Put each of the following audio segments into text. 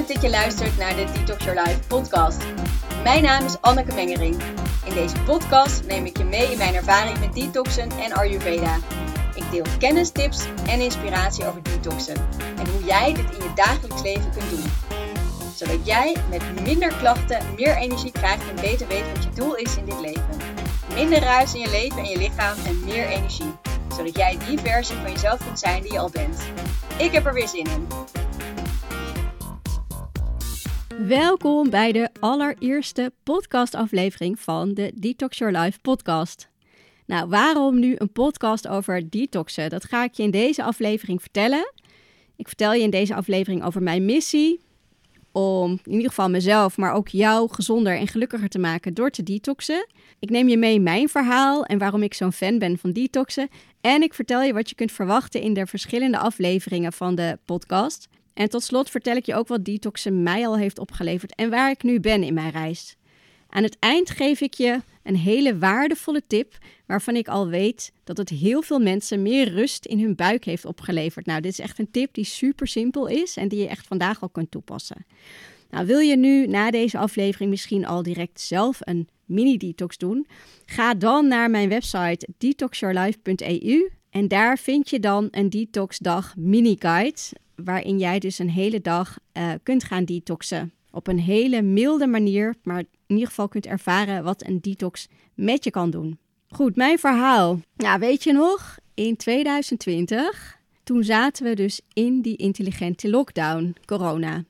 Leuk dat je luistert naar de Detox Your Life podcast. Mijn naam is Anneke Mengering. In deze podcast neem ik je mee in mijn ervaring met detoxen en Ayurveda. Ik deel kennis, tips en inspiratie over detoxen en hoe jij dit in je dagelijks leven kunt doen. Zodat jij met minder klachten meer energie krijgt en beter weet wat je doel is in dit leven. Minder ruis in je leven en je lichaam en meer energie. Zodat jij die versie van jezelf kunt zijn die je al bent. Ik heb er weer zin in. Welkom bij de allereerste podcastaflevering van de Detox Your Life podcast. Nou, waarom nu een podcast over detoxen? Dat ga ik je in deze aflevering vertellen. Ik vertel je in deze aflevering over mijn missie om in ieder geval mezelf, maar ook jou gezonder en gelukkiger te maken door te detoxen. Ik neem je mee in mijn verhaal en waarom ik zo'n fan ben van detoxen. En ik vertel je wat je kunt verwachten in de verschillende afleveringen van de podcast. En tot slot vertel ik je ook wat detoxen mij al heeft opgeleverd en waar ik nu ben in mijn reis. Aan het eind geef ik je een hele waardevolle tip waarvan ik al weet dat het heel veel mensen meer rust in hun buik heeft opgeleverd. Nou, dit is echt een tip die super simpel is en die je echt vandaag al kunt toepassen. Nou, wil je nu na deze aflevering misschien al direct zelf een mini-detox doen? Ga dan naar mijn website detoxyourlife.eu en daar vind je dan een detoxdag mini-guide waarin jij dus een hele dag uh, kunt gaan detoxen. Op een hele milde manier, maar in ieder geval kunt ervaren wat een detox met je kan doen. Goed, mijn verhaal. Ja, weet je nog? In 2020, toen zaten we dus in die intelligente lockdown, corona.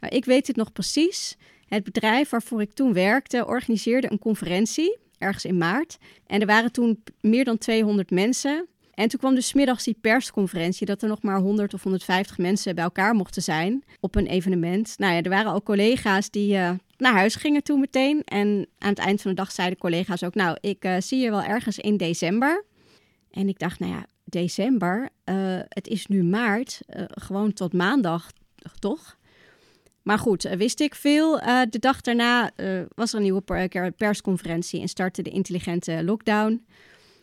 Nou, ik weet het nog precies. Het bedrijf waarvoor ik toen werkte organiseerde een conferentie ergens in maart. En er waren toen meer dan 200 mensen. En toen kwam dus middags die persconferentie dat er nog maar 100 of 150 mensen bij elkaar mochten zijn op een evenement. Nou ja, er waren ook collega's die uh, naar huis gingen toen meteen. En aan het eind van de dag zeiden collega's ook, nou, ik uh, zie je wel ergens in december. En ik dacht, nou ja, december, uh, het is nu maart, gewoon tot maandag, toch? Maar goed, wist ik veel. de dag daarna was er een nieuwe persconferentie en startte de intelligente lockdown.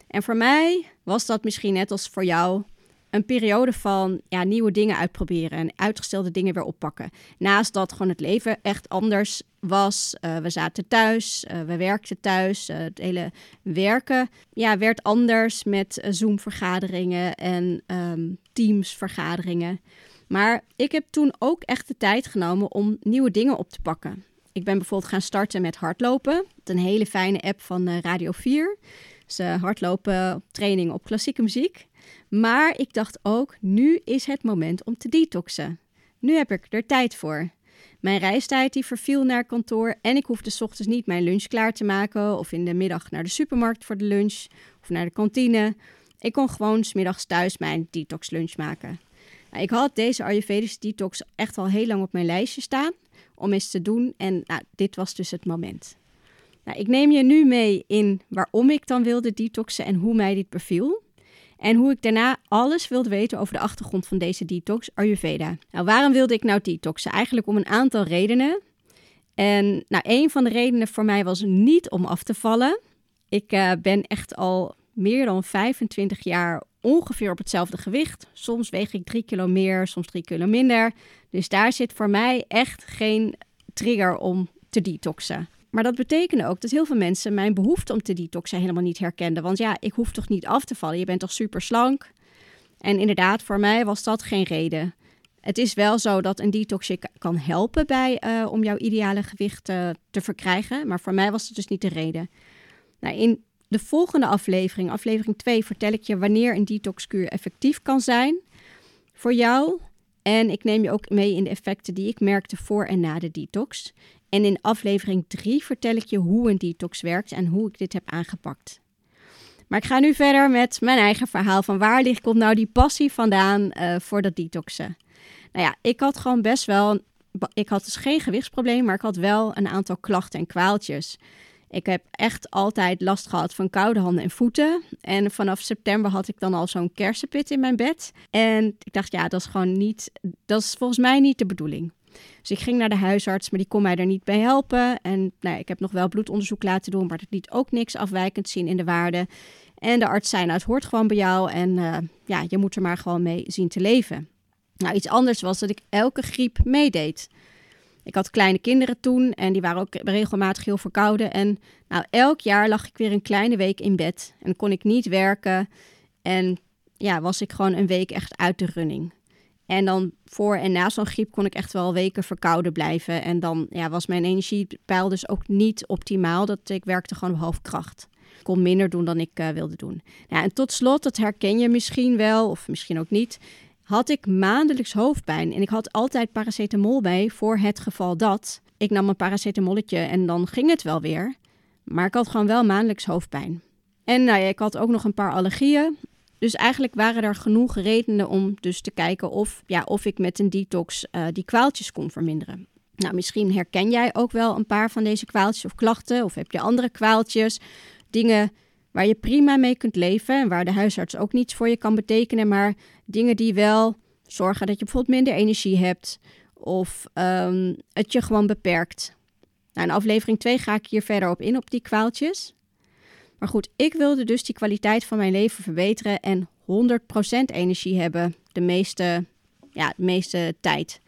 En voor mij was dat misschien net als voor jou een periode van ja, nieuwe dingen uitproberen en uitgestelde dingen weer oppakken. Naast dat gewoon het leven echt anders was. Uh, we zaten thuis, uh, we werkten thuis. Uh, het hele werken ja, werd anders met Zoom-vergaderingen en um, Teams-vergaderingen. Maar ik heb toen ook echt de tijd genomen om nieuwe dingen op te pakken. Ik ben bijvoorbeeld gaan starten met hardlopen. Een hele fijne app van Radio 4. Ze hardlopen training op klassieke muziek. Maar ik dacht ook, nu is het moment om te detoxen. Nu heb ik er tijd voor. Mijn reistijd die verviel naar kantoor en ik hoefde s ochtends niet mijn lunch klaar te maken of in de middag naar de supermarkt voor de lunch of naar de kantine. Ik kon gewoon smiddags thuis mijn detox lunch maken. Nou, ik had deze Ayurvedische detox echt al heel lang op mijn lijstje staan om eens te doen en nou, dit was dus het moment. Nou, ik neem je nu mee in waarom ik dan wilde detoxen en hoe mij dit beviel. En hoe ik daarna alles wilde weten over de achtergrond van deze detox, Ayurveda. Nou, waarom wilde ik nou detoxen? Eigenlijk om een aantal redenen. En nou, een van de redenen voor mij was niet om af te vallen. Ik uh, ben echt al meer dan 25 jaar ongeveer op hetzelfde gewicht. Soms weeg ik drie kilo meer, soms drie kilo minder. Dus daar zit voor mij echt geen trigger om te detoxen. Maar dat betekende ook dat heel veel mensen mijn behoefte om te detoxen helemaal niet herkenden. Want ja, ik hoef toch niet af te vallen. Je bent toch super slank? En inderdaad, voor mij was dat geen reden. Het is wel zo dat een detox je kan helpen bij, uh, om jouw ideale gewicht uh, te verkrijgen. Maar voor mij was het dus niet de reden. Nou, in de volgende aflevering, aflevering 2, vertel ik je wanneer een detoxkuur effectief kan zijn voor jou. En ik neem je ook mee in de effecten die ik merkte voor en na de detox. En in aflevering 3 vertel ik je hoe een detox werkt en hoe ik dit heb aangepakt. Maar ik ga nu verder met mijn eigen verhaal van waar ligt komt nou die passie vandaan uh, voor dat detoxen. Nou ja, ik had gewoon best wel, ik had dus geen gewichtsprobleem, maar ik had wel een aantal klachten en kwaaltjes. Ik heb echt altijd last gehad van koude handen en voeten. En vanaf september had ik dan al zo'n kersenpit in mijn bed. En ik dacht, ja, dat is gewoon niet, dat is volgens mij niet de bedoeling. Dus ik ging naar de huisarts, maar die kon mij er niet bij helpen. En nou, ik heb nog wel bloedonderzoek laten doen, maar dat liet ook niks afwijkend zien in de waarde. En de arts zei, nou, het hoort gewoon bij jou en uh, ja, je moet er maar gewoon mee zien te leven. Nou, iets anders was dat ik elke griep meedeed. Ik had kleine kinderen toen en die waren ook regelmatig heel verkouden. En nou, elk jaar lag ik weer een kleine week in bed en kon ik niet werken. En ja, was ik gewoon een week echt uit de running. En dan voor en na zo'n griep kon ik echt wel weken verkouden blijven. En dan ja, was mijn energiepeil dus ook niet optimaal. Dat ik werkte gewoon op half kracht. Ik kon minder doen dan ik uh, wilde doen. En tot slot, dat herken je misschien wel, of misschien ook niet, had ik maandelijks hoofdpijn. En ik had altijd paracetamol bij voor het geval dat. Ik nam een paracetamolletje en dan ging het wel weer. Maar ik had gewoon wel maandelijks hoofdpijn. En nou ja, ik had ook nog een paar allergieën. Dus eigenlijk waren er genoeg redenen om dus te kijken of, ja, of ik met een detox uh, die kwaaltjes kon verminderen. Nou, misschien herken jij ook wel een paar van deze kwaaltjes of klachten. Of heb je andere kwaaltjes, dingen waar je prima mee kunt leven en waar de huisarts ook niets voor je kan betekenen, maar dingen die wel zorgen dat je bijvoorbeeld minder energie hebt of um, het je gewoon beperkt. Nou, in aflevering 2 ga ik hier verder op in, op die kwaaltjes. Maar goed, ik wilde dus die kwaliteit van mijn leven verbeteren en 100% energie hebben de meeste, ja, de meeste tijd.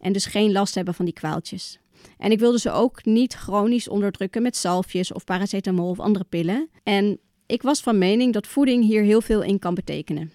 En dus geen last hebben van die kwaaltjes. En ik wilde ze ook niet chronisch onderdrukken met zalfjes of paracetamol of andere pillen. En ik was van mening dat voeding hier heel veel in kan betekenen.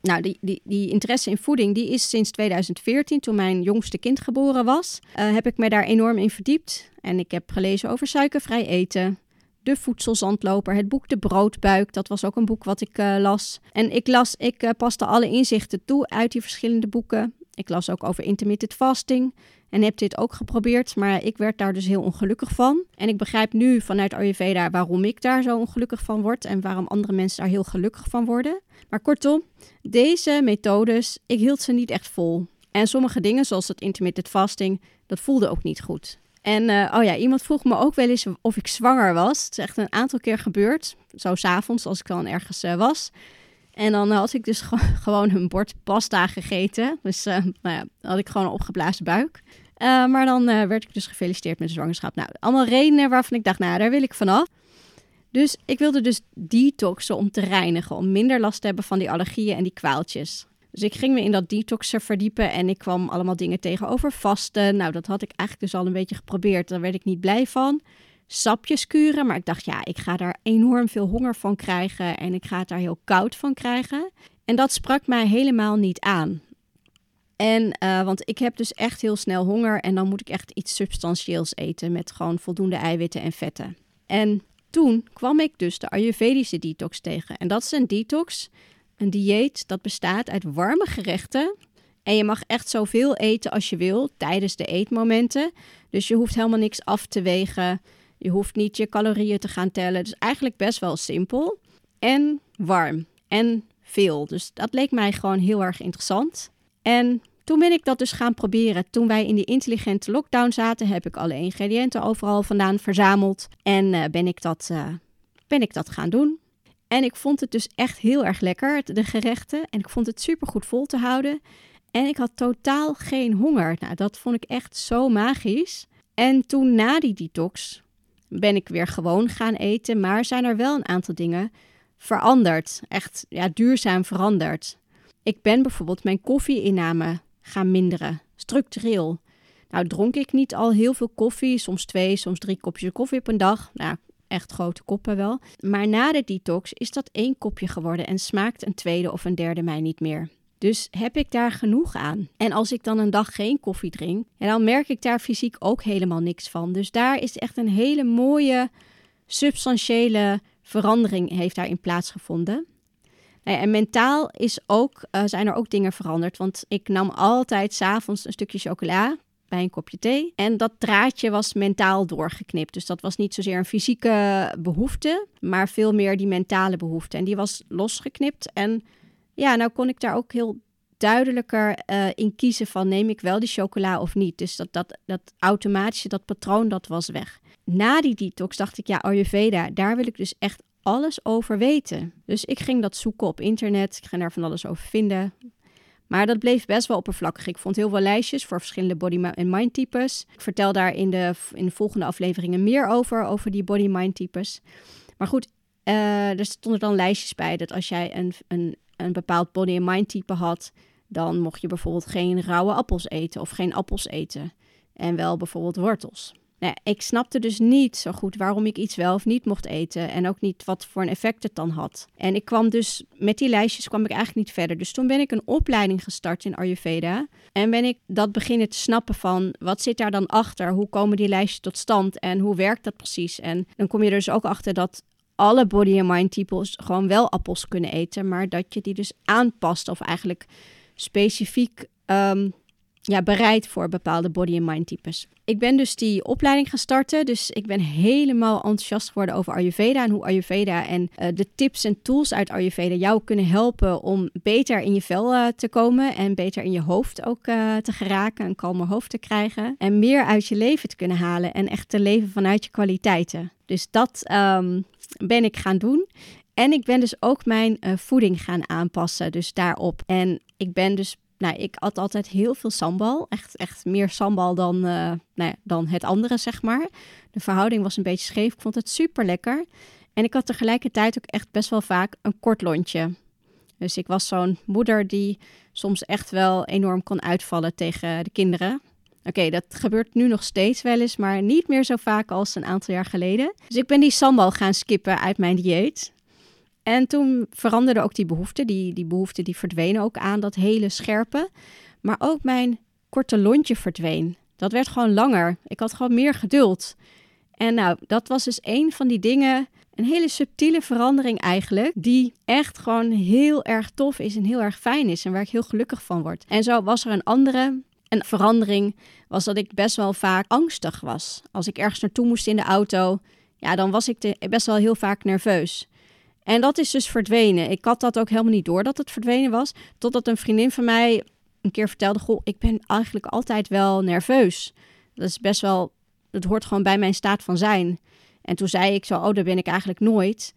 Nou, die, die, die interesse in voeding die is sinds 2014, toen mijn jongste kind geboren was, uh, heb ik me daar enorm in verdiept. En ik heb gelezen over suikervrij eten, de voedselzandloper, het boek De Broodbuik. Dat was ook een boek wat ik uh, las. En ik las, ik uh, paste alle inzichten toe uit die verschillende boeken. Ik las ook over intermittent fasting en heb dit ook geprobeerd, maar ik werd daar dus heel ongelukkig van. En ik begrijp nu vanuit Ayurveda waarom ik daar zo ongelukkig van word en waarom andere mensen daar heel gelukkig van worden. Maar kortom, deze methodes, ik hield ze niet echt vol. En sommige dingen, zoals het intermittent fasting, dat voelde ook niet goed. En uh, oh ja, iemand vroeg me ook wel eens of ik zwanger was. Het is echt een aantal keer gebeurd. Zo s'avonds, als ik dan ergens uh, was. En dan had ik dus gewoon een bord pasta gegeten. Dus nou ja, had ik gewoon een opgeblazen buik. maar dan werd ik dus gefeliciteerd met de zwangerschap. Nou, allemaal redenen waarvan ik dacht, nou, daar wil ik vanaf. Dus ik wilde dus detoxen om te reinigen, om minder last te hebben van die allergieën en die kwaaltjes. Dus ik ging me in dat detoxen verdiepen en ik kwam allemaal dingen tegen over vasten. Nou, dat had ik eigenlijk dus al een beetje geprobeerd. Daar werd ik niet blij van. Sapjes kuren, maar ik dacht, ja, ik ga daar enorm veel honger van krijgen en ik ga het daar heel koud van krijgen. En dat sprak mij helemaal niet aan. En, uh, want ik heb dus echt heel snel honger en dan moet ik echt iets substantieels eten met gewoon voldoende eiwitten en vetten. En toen kwam ik dus de Ayurvedische detox tegen. En dat is een detox een dieet dat bestaat uit warme gerechten. En je mag echt zoveel eten als je wil tijdens de eetmomenten. Dus je hoeft helemaal niks af te wegen. Je hoeft niet je calorieën te gaan tellen. Dus eigenlijk best wel simpel. En warm. En veel. Dus dat leek mij gewoon heel erg interessant. En toen ben ik dat dus gaan proberen. Toen wij in die intelligente lockdown zaten, heb ik alle ingrediënten overal vandaan verzameld. En uh, ben, ik dat, uh, ben ik dat gaan doen. En ik vond het dus echt heel erg lekker, de gerechten. En ik vond het super goed vol te houden. En ik had totaal geen honger. Nou, dat vond ik echt zo magisch. En toen na die detox ben ik weer gewoon gaan eten. Maar zijn er wel een aantal dingen veranderd. Echt ja, duurzaam veranderd. Ik ben bijvoorbeeld mijn koffieinname gaan minderen. Structureel. Nou, dronk ik niet al heel veel koffie. Soms twee, soms drie kopjes koffie op een dag. Nou, echt grote koppen wel. Maar na de detox is dat één kopje geworden en smaakt een tweede of een derde mij niet meer. Dus heb ik daar genoeg aan? En als ik dan een dag geen koffie drink, dan merk ik daar fysiek ook helemaal niks van. Dus daar is echt een hele mooie, substantiële verandering heeft daarin plaatsgevonden. Nou en mentaal is ook, uh, zijn er ook dingen veranderd. Want ik nam altijd s'avonds een stukje chocola bij een kopje thee. En dat draadje was mentaal doorgeknipt. Dus dat was niet zozeer een fysieke behoefte, maar veel meer die mentale behoefte. En die was losgeknipt. En ja, nou kon ik daar ook heel duidelijker uh, in kiezen van neem ik wel die chocola of niet. Dus dat, dat, dat automatische, dat patroon, dat was weg. Na die detox dacht ik, ja, Ayurveda, daar wil ik dus echt alles over weten. Dus ik ging dat zoeken op internet. Ik ging daar van alles over vinden. Maar dat bleef best wel oppervlakkig. Ik vond heel veel lijstjes voor verschillende body- en mind types. Ik vertel daar in de, in de volgende afleveringen meer over, over die body-mind types. Maar goed, uh, er stonden dan lijstjes bij dat als jij een, een, een bepaald body- en mind type had, dan mocht je bijvoorbeeld geen rauwe appels eten of geen appels eten. en wel bijvoorbeeld wortels. Nou, ik snapte dus niet zo goed waarom ik iets wel of niet mocht eten. En ook niet wat voor een effect het dan had. En ik kwam dus met die lijstjes kwam ik eigenlijk niet verder. Dus toen ben ik een opleiding gestart in Ayurveda. En ben ik dat beginnen te snappen van wat zit daar dan achter? Hoe komen die lijstjes tot stand? En hoe werkt dat precies? En dan kom je er dus ook achter dat alle body and mind types gewoon wel appels kunnen eten. Maar dat je die dus aanpast of eigenlijk specifiek um, ja, bereid voor bepaalde body and mind types. Ik ben dus die opleiding gaan starten. Dus ik ben helemaal enthousiast geworden over Ayurveda en hoe Ayurveda en uh, de tips en tools uit Ayurveda jou kunnen helpen om beter in je vel uh, te komen en beter in je hoofd ook uh, te geraken, een kalmer hoofd te krijgen en meer uit je leven te kunnen halen en echt te leven vanuit je kwaliteiten. Dus dat um, ben ik gaan doen. En ik ben dus ook mijn voeding gaan aanpassen, dus daarop. En ik ben dus nou, ik at altijd heel veel sambal. Echt, echt meer sambal dan, uh, nou dan het andere, zeg maar. De verhouding was een beetje scheef. Ik vond het super lekker. En ik had tegelijkertijd ook echt best wel vaak een kort lontje. Dus ik was zo'n moeder die soms echt wel enorm kon uitvallen tegen de kinderen. Oké, dat gebeurt nu nog steeds wel eens, maar niet meer zo vaak als een aantal jaar geleden. Dus ik ben die sambal gaan skippen uit mijn dieet. En toen veranderde ook die behoefte. Die, die behoefte die verdween ook aan dat hele scherpe. Maar ook mijn korte lontje verdween. Dat werd gewoon langer. Ik had gewoon meer geduld. En nou, dat was dus een van die dingen, een hele subtiele verandering eigenlijk, die echt gewoon heel erg tof is en heel erg fijn is en waar ik heel gelukkig van word. En zo was er een andere, een verandering, was dat ik best wel vaak angstig was. Als ik ergens naartoe moest in de auto, ja, dan was ik best wel heel vaak nerveus. En dat is dus verdwenen. Ik had dat ook helemaal niet door dat het verdwenen was. Totdat een vriendin van mij een keer vertelde: Goh, ik ben eigenlijk altijd wel nerveus. Dat is best wel, dat hoort gewoon bij mijn staat van zijn. En toen zei ik zo: Oh, daar ben ik eigenlijk nooit.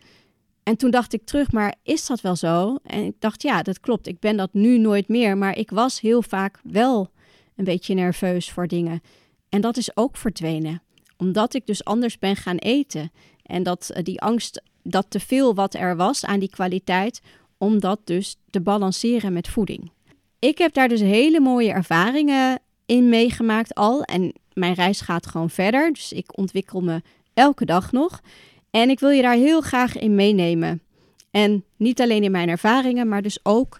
En toen dacht ik terug, maar is dat wel zo? En ik dacht, ja, dat klopt. Ik ben dat nu nooit meer. Maar ik was heel vaak wel een beetje nerveus voor dingen. En dat is ook verdwenen. Omdat ik dus anders ben gaan eten. En dat eh, die angst dat te veel wat er was aan die kwaliteit, om dat dus te balanceren met voeding. Ik heb daar dus hele mooie ervaringen in meegemaakt al. En mijn reis gaat gewoon verder. Dus ik ontwikkel me elke dag nog. En ik wil je daar heel graag in meenemen. En niet alleen in mijn ervaringen, maar dus ook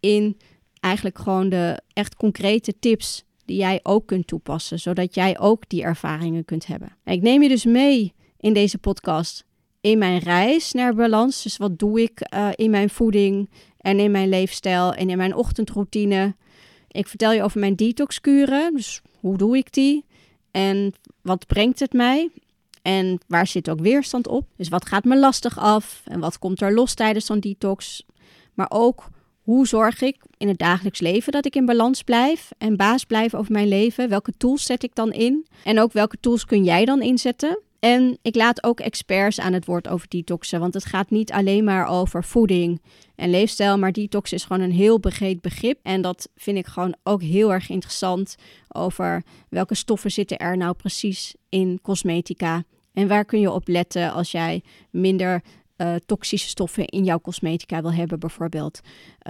in eigenlijk gewoon de echt concrete tips die jij ook kunt toepassen, zodat jij ook die ervaringen kunt hebben. Ik neem je dus mee in deze podcast in mijn reis naar balans. Dus wat doe ik uh, in mijn voeding en in mijn leefstijl en in mijn ochtendroutine. Ik vertel je over mijn detoxkuren. Dus hoe doe ik die? En wat brengt het mij? En waar zit ook weerstand op? Dus wat gaat me lastig af? En wat komt er los tijdens zo'n detox? Maar ook hoe zorg ik in het dagelijks leven dat ik in balans blijf en baas blijf over mijn leven? Welke tools zet ik dan in? En ook welke tools kun jij dan inzetten? En ik laat ook experts aan het woord over detoxen, want het gaat niet alleen maar over voeding en leefstijl, maar detox is gewoon een heel breed begrip. En dat vind ik gewoon ook heel erg interessant over welke stoffen zitten er nou precies in cosmetica. En waar kun je op letten als jij minder uh, toxische stoffen in jouw cosmetica wil hebben, bijvoorbeeld.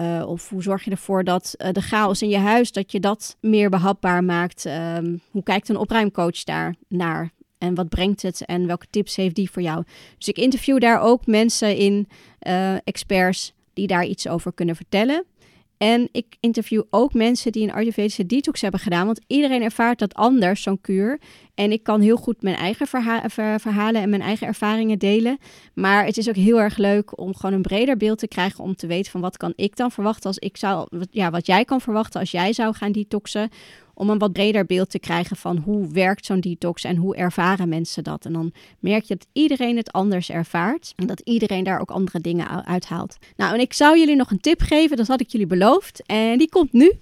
Uh, of hoe zorg je ervoor dat uh, de chaos in je huis, dat je dat meer behapbaar maakt? Um, hoe kijkt een opruimcoach daar naar? En wat brengt het en welke tips heeft die voor jou? Dus ik interview daar ook mensen in, uh, experts, die daar iets over kunnen vertellen. En ik interview ook mensen die een Ayurvedische detox hebben gedaan. Want iedereen ervaart dat anders, zo'n kuur. En ik kan heel goed mijn eigen verhalen en mijn eigen ervaringen delen. Maar het is ook heel erg leuk om gewoon een breder beeld te krijgen. Om te weten van wat kan ik dan verwachten als ik zou... Ja, wat jij kan verwachten als jij zou gaan detoxen om een wat breder beeld te krijgen van hoe werkt zo'n detox en hoe ervaren mensen dat. En dan merk je dat iedereen het anders ervaart en dat iedereen daar ook andere dingen uithaalt. Nou, en ik zou jullie nog een tip geven, dat had ik jullie beloofd. En die komt nu.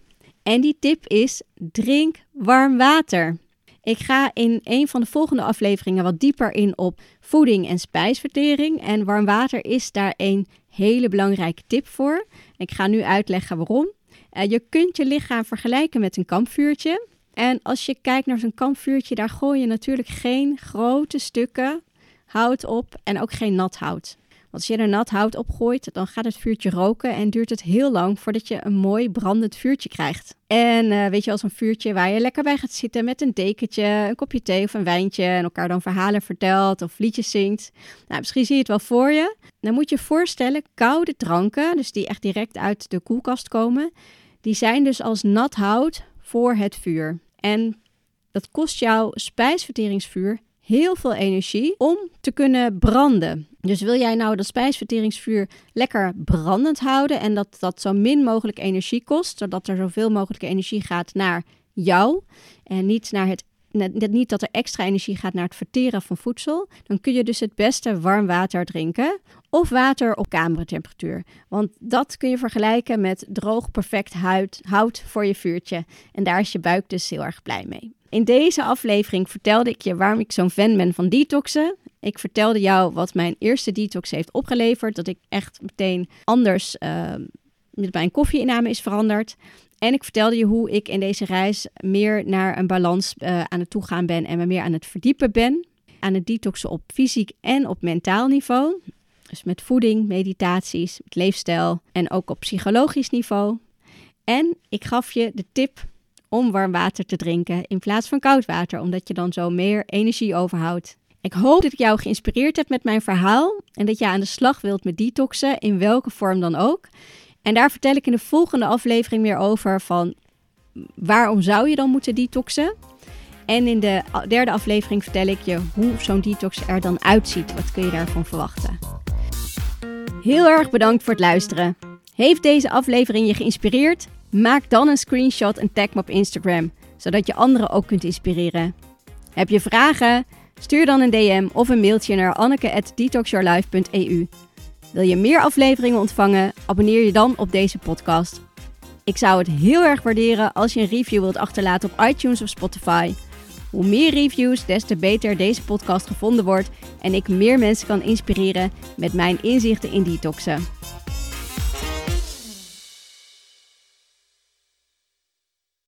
En die tip is: drink warm water. Ik ga in een van de volgende afleveringen wat dieper in op voeding en spijsvertering. En warm water is daar een hele belangrijke tip voor. Ik ga nu uitleggen waarom. Uh, je kunt je lichaam vergelijken met een kampvuurtje. En als je kijkt naar zo'n kampvuurtje, daar gooi je natuurlijk geen grote stukken hout op en ook geen nat hout. als je er nat hout opgooit, dan gaat het vuurtje roken en duurt het heel lang voordat je een mooi brandend vuurtje krijgt. En uh, weet je, als een vuurtje waar je lekker bij gaat zitten met een dekentje, een kopje thee of een wijntje en elkaar dan verhalen vertelt of liedjes zingt. Nou, misschien zie je het wel voor je. Dan moet je voorstellen, koude dranken, dus die echt direct uit de koelkast komen, die zijn dus als nat hout voor het vuur. En dat kost jouw spijsverteringsvuur heel veel energie om te kunnen branden. Dus wil jij nou dat spijsverteringsvuur lekker brandend houden en dat dat zo min mogelijk energie kost, zodat er zoveel mogelijk energie gaat naar jou en niet naar het net niet dat er extra energie gaat naar het verteren van voedsel, dan kun je dus het beste warm water drinken of water op kamertemperatuur. Want dat kun je vergelijken met droog perfect hout, hout voor je vuurtje. En daar is je buik dus heel erg blij mee. In deze aflevering vertelde ik je waarom ik zo'n fan ben van detoxen. Ik vertelde jou wat mijn eerste detox heeft opgeleverd. Dat ik echt meteen anders uh, met mijn koffieinname is veranderd. En ik vertelde je hoe ik in deze reis meer naar een balans uh, aan het toegaan ben en me meer aan het verdiepen ben. Aan het detoxen op fysiek en op mentaal niveau. Dus met voeding, meditaties, met leefstijl en ook op psychologisch niveau. En ik gaf je de tip om warm water te drinken in plaats van koud water, omdat je dan zo meer energie overhoudt. Ik hoop dat ik jou geïnspireerd heb met mijn verhaal en dat je aan de slag wilt met detoxen, in welke vorm dan ook. En daar vertel ik in de volgende aflevering meer over van waarom zou je dan moeten detoxen? En in de derde aflevering vertel ik je hoe zo'n detox er dan uitziet. Wat kun je daarvan verwachten? Heel erg bedankt voor het luisteren. Heeft deze aflevering je geïnspireerd? Maak dan een screenshot en tag me op Instagram, zodat je anderen ook kunt inspireren. Heb je vragen? Stuur dan een DM of een mailtje naar anneke.detoxyourlife.eu. Wil je meer afleveringen ontvangen? Abonneer je dan op deze podcast. Ik zou het heel erg waarderen als je een review wilt achterlaten op iTunes of Spotify. Hoe meer reviews, des te beter deze podcast gevonden wordt en ik meer mensen kan inspireren met mijn inzichten in detoxen.